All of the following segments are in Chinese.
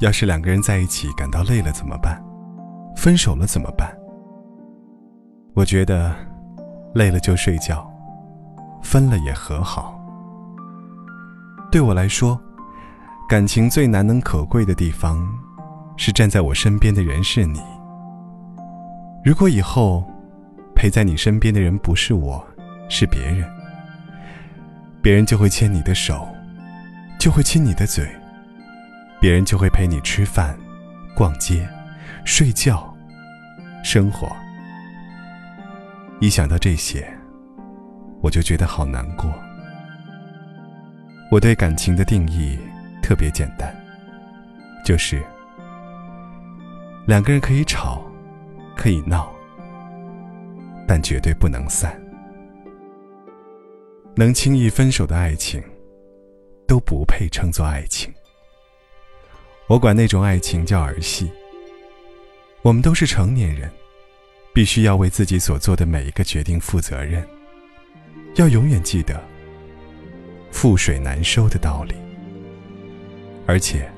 要是两个人在一起感到累了怎么办？分手了怎么办？我觉得，累了就睡觉，分了也和好。对我来说，感情最难能可贵的地方，是站在我身边的人是你。如果以后，陪在你身边的人不是我，是别人，别人就会牵你的手。就会亲你的嘴，别人就会陪你吃饭、逛街、睡觉、生活。一想到这些，我就觉得好难过。我对感情的定义特别简单，就是两个人可以吵，可以闹，但绝对不能散。能轻易分手的爱情。都不配称作爱情。我管那种爱情叫儿戏。我们都是成年人，必须要为自己所做的每一个决定负责任。要永远记得“覆水难收”的道理。而且，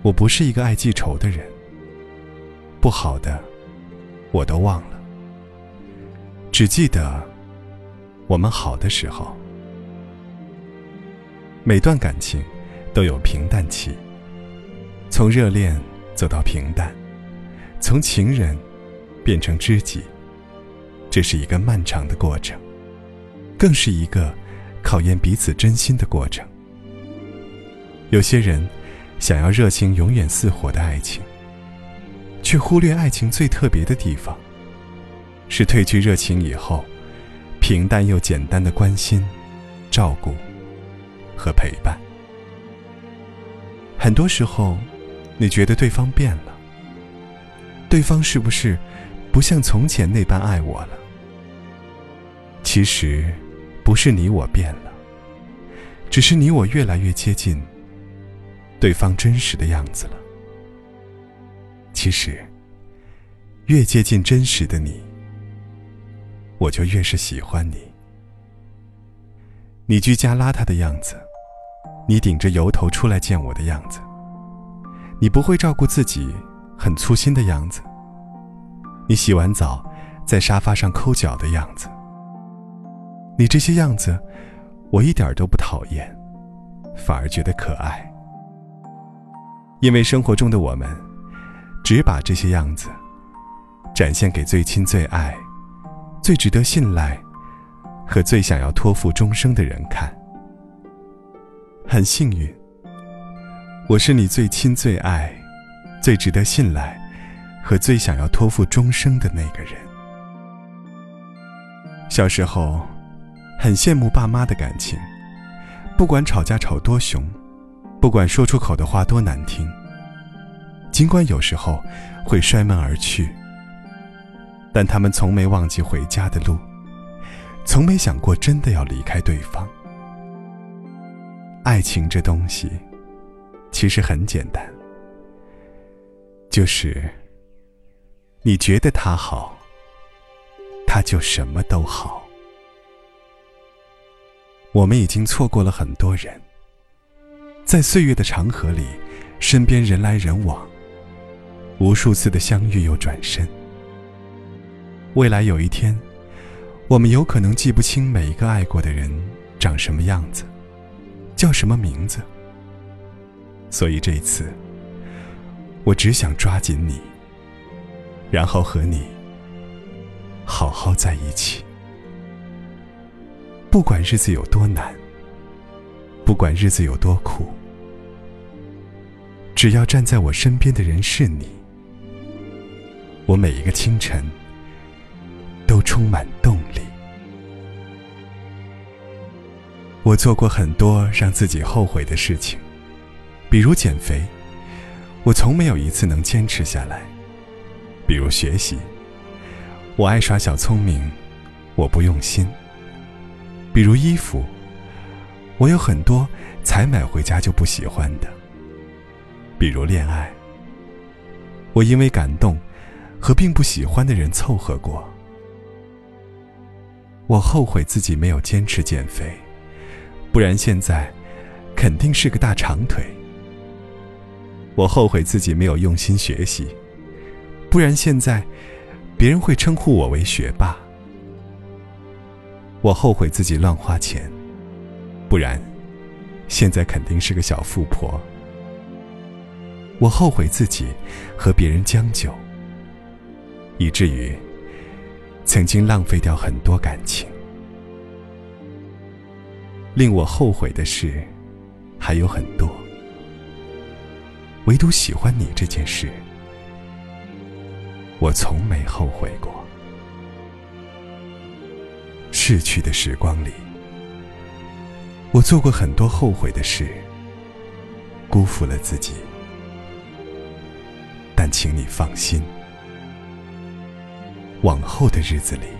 我不是一个爱记仇的人。不好的，我都忘了，只记得我们好的时候。每段感情都有平淡期，从热恋走到平淡，从情人变成知己，这是一个漫长的过程，更是一个考验彼此真心的过程。有些人想要热情永远似火的爱情，却忽略爱情最特别的地方，是褪去热情以后，平淡又简单的关心、照顾。和陪伴，很多时候，你觉得对方变了，对方是不是不像从前那般爱我了？其实，不是你我变了，只是你我越来越接近对方真实的样子了。其实，越接近真实的你，我就越是喜欢你。你居家邋遢的样子。你顶着油头出来见我的样子，你不会照顾自己，很粗心的样子。你洗完澡，在沙发上抠脚的样子。你这些样子，我一点都不讨厌，反而觉得可爱。因为生活中的我们，只把这些样子展现给最亲、最爱、最值得信赖和最想要托付终生的人看。很幸运，我是你最亲、最爱、最值得信赖和最想要托付终生的那个人。小时候，很羡慕爸妈的感情，不管吵架吵多凶，不管说出口的话多难听，尽管有时候会摔门而去，但他们从没忘记回家的路，从没想过真的要离开对方。爱情这东西，其实很简单，就是你觉得他好，他就什么都好。我们已经错过了很多人，在岁月的长河里，身边人来人往，无数次的相遇又转身。未来有一天，我们有可能记不清每一个爱过的人长什么样子。叫什么名字？所以这一次，我只想抓紧你，然后和你好好在一起。不管日子有多难，不管日子有多苦，只要站在我身边的人是你，我每一个清晨都充满动力。我做过很多让自己后悔的事情，比如减肥。我从没有一次能坚持下来。比如学习，我爱耍小聪明，我不用心。比如衣服，我有很多才买回家就不喜欢的。比如恋爱，我因为感动和并不喜欢的人凑合过。我后悔自己没有坚持减肥，不然现在肯定是个大长腿。我后悔自己没有用心学习，不然现在别人会称呼我为学霸。我后悔自己乱花钱，不然现在肯定是个小富婆。我后悔自己和别人将就，以至于。曾经浪费掉很多感情，令我后悔的事还有很多，唯独喜欢你这件事，我从没后悔过。逝去的时光里，我做过很多后悔的事，辜负了自己，但请你放心。往后的日子里。